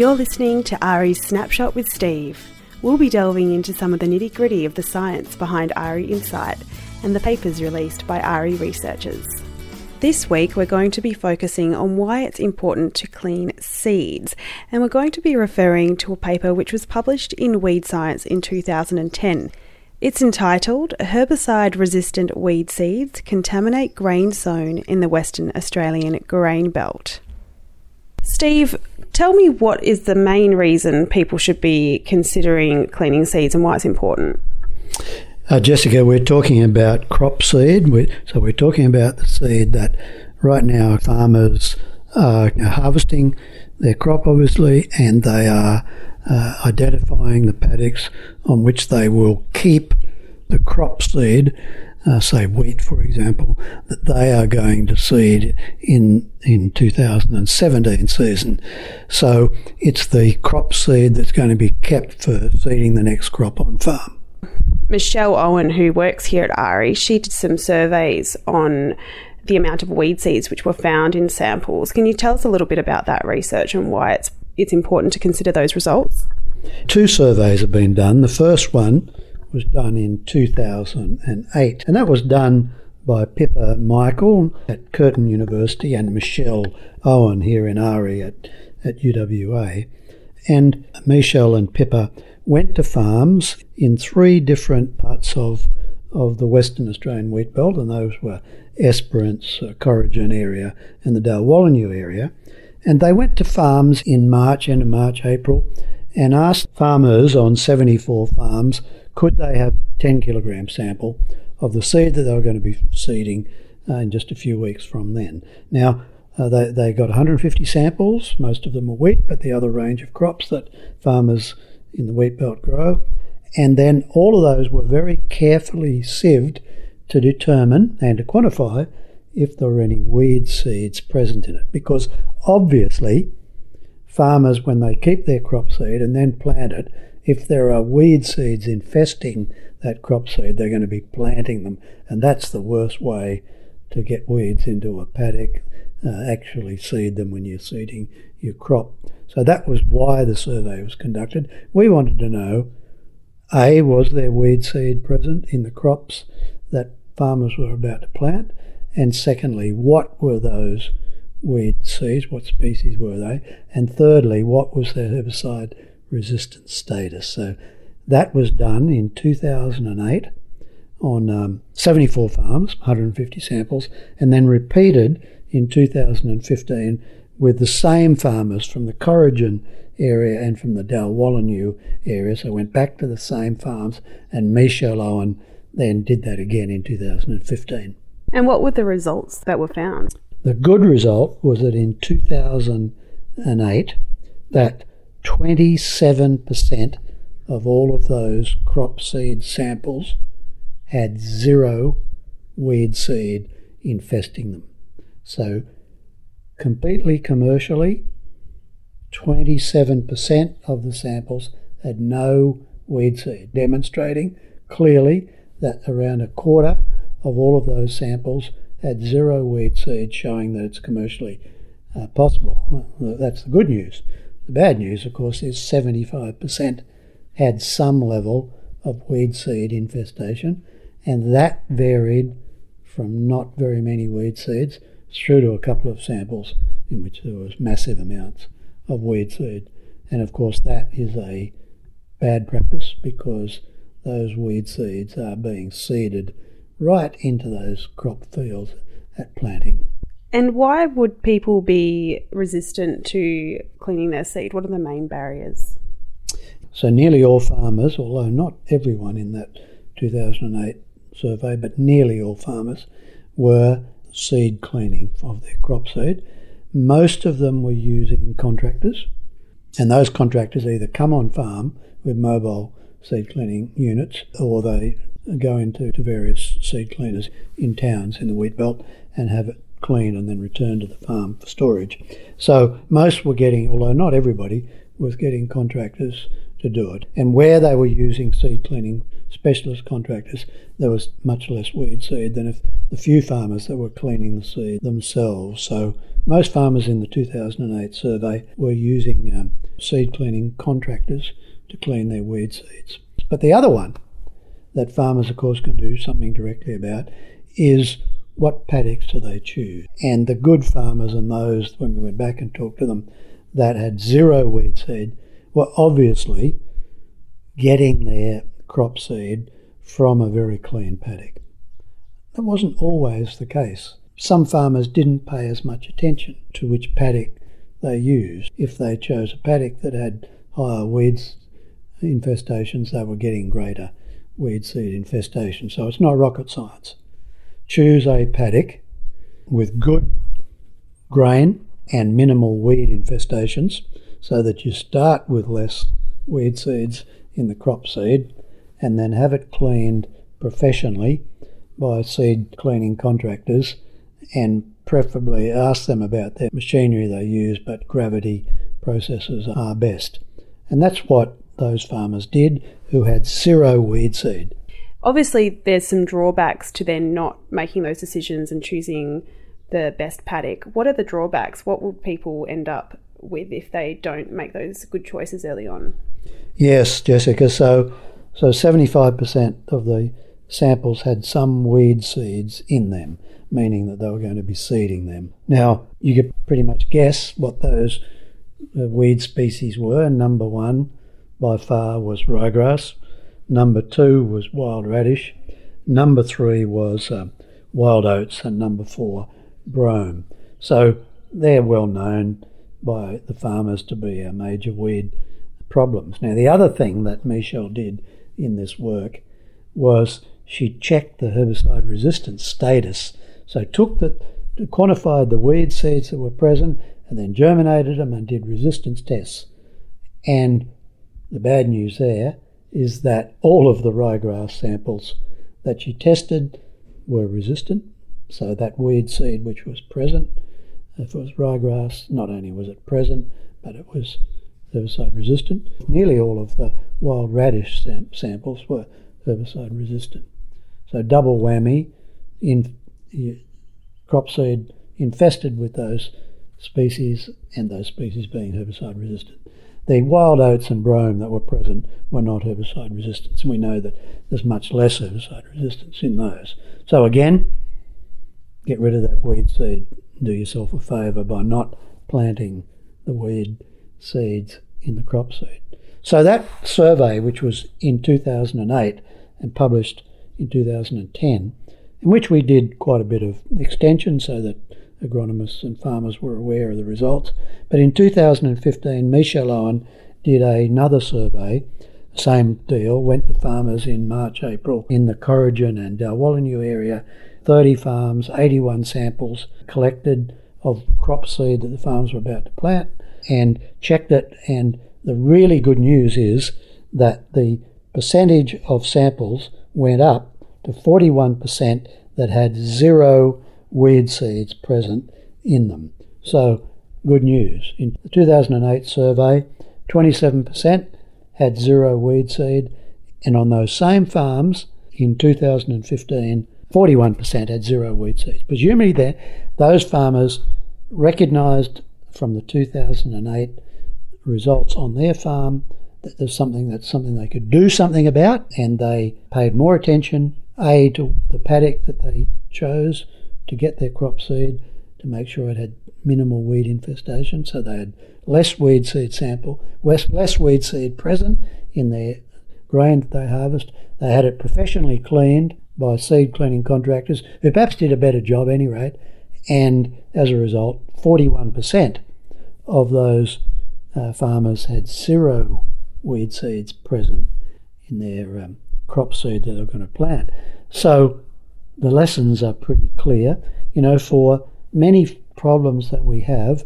You're listening to AHRI's Snapshot with Steve. We'll be delving into some of the nitty gritty of the science behind AHRI Insight and the papers released by AHRI researchers. This week, we're going to be focusing on why it's important to clean seeds, and we're going to be referring to a paper which was published in Weed Science in 2010. It's entitled Herbicide Resistant Weed Seeds Contaminate Grain Sown in the Western Australian Grain Belt. Steve, tell me what is the main reason people should be considering cleaning seeds and why it's important? Uh, Jessica, we're talking about crop seed. We, so we're talking about the seed that right now farmers are harvesting their crop, obviously, and they are uh, identifying the paddocks on which they will keep the crop seed, uh, say wheat, for example, that they are going to seed in in 2017 season. So it's the crop seed that's going to be kept for seeding the next crop on farm. Michelle Owen, who works here at AHRI, she did some surveys on the amount of weed seeds which were found in samples. Can you tell us a little bit about that research and why it's it's important to consider those results? Two surveys have been done. The first one was done in 2008, and that was done by Pippa Michael at Curtin University and Michelle Owen here in AHRI at, at UWA. And Michelle and Pippa went to farms in three different parts of, of the Western Australian wheat belt, and those were Esperance, uh, Corrigin area, and the Dalwallinu area. And they went to farms in March, end of March, April, and asked farmers on 74 farms could they have 10 kilogram sample of the seed that they were going to be seeding uh, in just a few weeks from then. Now, uh, they, they got 150 samples, most of them were wheat, but the other range of crops that farmers in the wheat belt grow. And then all of those were very carefully sieved to determine and to quantify if there were any weed seeds present in it. Because obviously, farmers, when they keep their crop seed and then plant it, if there are weed seeds infesting that crop seed, they're going to be planting them. And that's the worst way to get weeds into a paddock, uh, actually seed them when you're seeding your crop. So that was why the survey was conducted. We wanted to know A, was there weed seed present in the crops that farmers were about to plant? And secondly, what were those weed seeds? What species were they? And thirdly, what was their herbicide resistance status? So that was done in 2008 on um, 74 farms, 150 samples, and then repeated in 2015 with the same farmers from the Corrigin area and from the Dalwallinu area. So I went back to the same farms, and Michelle Owen then did that again in 2015. And what were the results that were found? The good result was that in 2008, that 27% of all of those crop seed samples had zero weed seed infesting them. So completely commercially, 27% of the samples had no weed seed, demonstrating clearly that around a quarter of all of those samples had zero weed seed, showing that it's commercially uh, possible. Well, that's the good news. The bad news, of course, is 75% had some level of weed seed infestation, and that varied from not very many weed seeds through to a couple of samples in which there was massive amounts of weed seed. And of course, that is a bad practice because those weed seeds are being seeded right into those crop fields at planting. And why would people be resistant to cleaning their seed? What are the main barriers? So, nearly all farmers, although not everyone in that 2008 survey, but nearly all farmers, were seed cleaning of their crop seed. Most of them were using contractors, and those contractors either come on farm with mobile seed cleaning units or they go into to various seed cleaners in towns in the wheat belt and have it cleaned and then returned to the farm for storage. So most were getting, although not everybody, was getting contractors to do it. And where they were using seed cleaning specialist contractors, there was much less weed seed than if the few farmers that were cleaning the seed themselves. So most farmers in the 2008 survey were using um, seed cleaning contractors to clean their weed seeds. But the other one that farmers, of course, can do something directly about is what paddocks do they choose? And the good farmers and those, when we went back and talked to them, that had zero weed seed were obviously getting their crop seed from a very clean paddock. That wasn't always the case. Some farmers didn't pay as much attention to which paddock they used. If they chose a paddock that had higher weeds infestations, they were getting greater weed seed infestation. So it's not rocket science. Choose a paddock with good grain and minimal weed infestations so that you start with less weed seeds in the crop seed and then have it cleaned professionally by seed cleaning contractors and preferably ask them about their machinery they use, but gravity processes are best. And that's what those farmers did who had zero weed seed. Obviously, there's some drawbacks to then not making those decisions and choosing the best paddock. What are the drawbacks? What will people end up with if they don't make those good choices early on? Yes, Jessica. So, so 75% of the samples had some weed seeds in them, meaning that they were going to be seeding them. Now, you could pretty much guess what those uh, weed species were. Number one, by far, was ryegrass. Number two was wild radish. Number three was uh, wild oats, and number four, brome. So they're well known by the farmers to be a major weed problems. Now, the other thing that Michelle did in this work was she checked the herbicide resistance status. So took the quantified the weed seeds that were present and then germinated them and did resistance tests. And the bad news there is that all of the ryegrass samples that she tested were resistant. So that weed seed which was present, if it was ryegrass, not only was it present, but it was herbicide resistant. Nearly all of the wild radish sam- samples were herbicide resistant. So double whammy in crop seed infested with those species and those species being herbicide resistant. The wild oats and brome that were present were not herbicide resistant, and we know that there's much less herbicide resistance in those. So again, get rid of that weed seed. Do yourself a favour by not planting the weed seeds in the crop seed. So that survey, which was in 2008 and published in 2010, in which we did quite a bit of extension so that agronomists and farmers were aware of the results. But in 2015, Michelle Owen did another survey, same deal, went to farmers in March, April in the Corrigin and uh, Dalwallinu area, 30 farms, 81 samples collected of crop seed that the farmers were about to plant and checked it. And the really good news is that the percentage of samples went up to 41% that had zero weed seeds present in them. So, good news. In the 2008 survey, 27% had zero weed seed, and on those same farms in 2015, 41% had zero weed seeds. Presumably, there, those farmers recognised from the 2008 results on their farm that there's something that's something they could do something about, and they paid more attention, A, to the paddock that they chose to get their crop seed to make sure it had minimal weed infestation, so they had less weed seed sample, less, less weed seed present in their grain that they harvest. They had it professionally cleaned by seed cleaning contractors who perhaps did a better job any rate, and as a result, 41% of those uh, farmers had zero weed seeds present in their um, crop seed that they're going to plant. So the lessons are pretty clear. You know, for many problems that we have,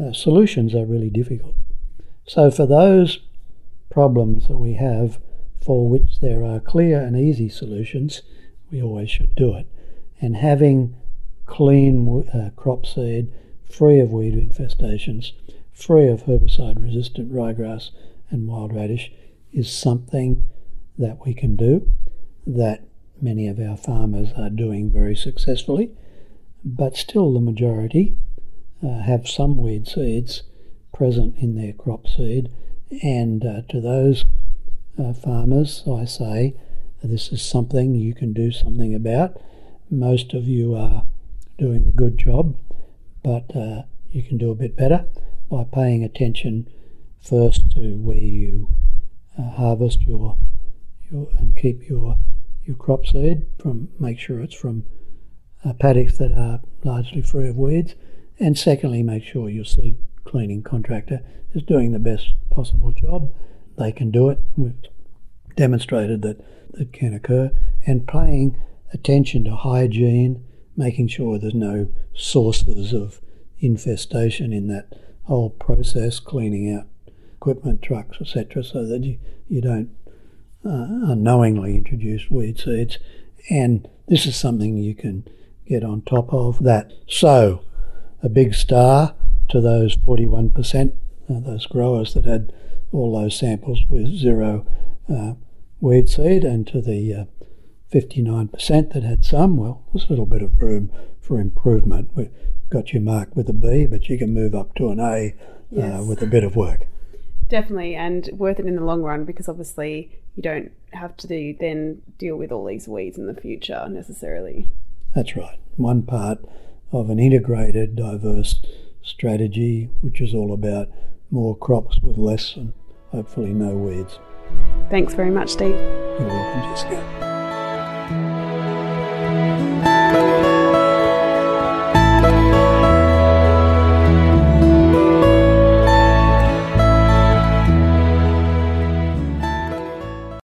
uh, solutions are really difficult. So for those problems that we have for which there are clear and easy solutions, we always should do it. And having clean uh, crop seed, free of weed infestations, free of herbicide resistant ryegrass and wild radish, is something that we can do, that many of our farmers are doing very successfully, but still the majority uh, have some weed seeds present in their crop seed. And uh, to those uh, farmers, I say, this is something you can do something about. Most of you are doing a good job, but uh, you can do a bit better by paying attention first to where you uh, harvest your, your and keep your your crop seed from make sure it's from uh, paddocks that are largely free of weeds, and secondly, make sure your seed cleaning contractor is doing the best possible job. They can do it. We've demonstrated that that can occur, and paying attention to hygiene, making sure there's no sources of infestation in that whole process, cleaning out equipment, trucks, etc., so that you, you don't unknowingly introduce weed seeds. And this is something you can get on top of that. So, a big star to those 41%, uh, those growers that had all those samples with zero uh, weed seed, and to the uh, 59% that had some, well, there's a little bit of room for improvement. We've got you marked with a B, but you can move up to an A uh, yes. with a bit of work. Definitely, and worth it in the long run because obviously you don't have to do, then deal with all these weeds in the future necessarily. That's right. One part of an integrated, diverse strategy, which is all about more crops with less and hopefully no weeds. Thanks very much, Steve. You're welcome, Jessica.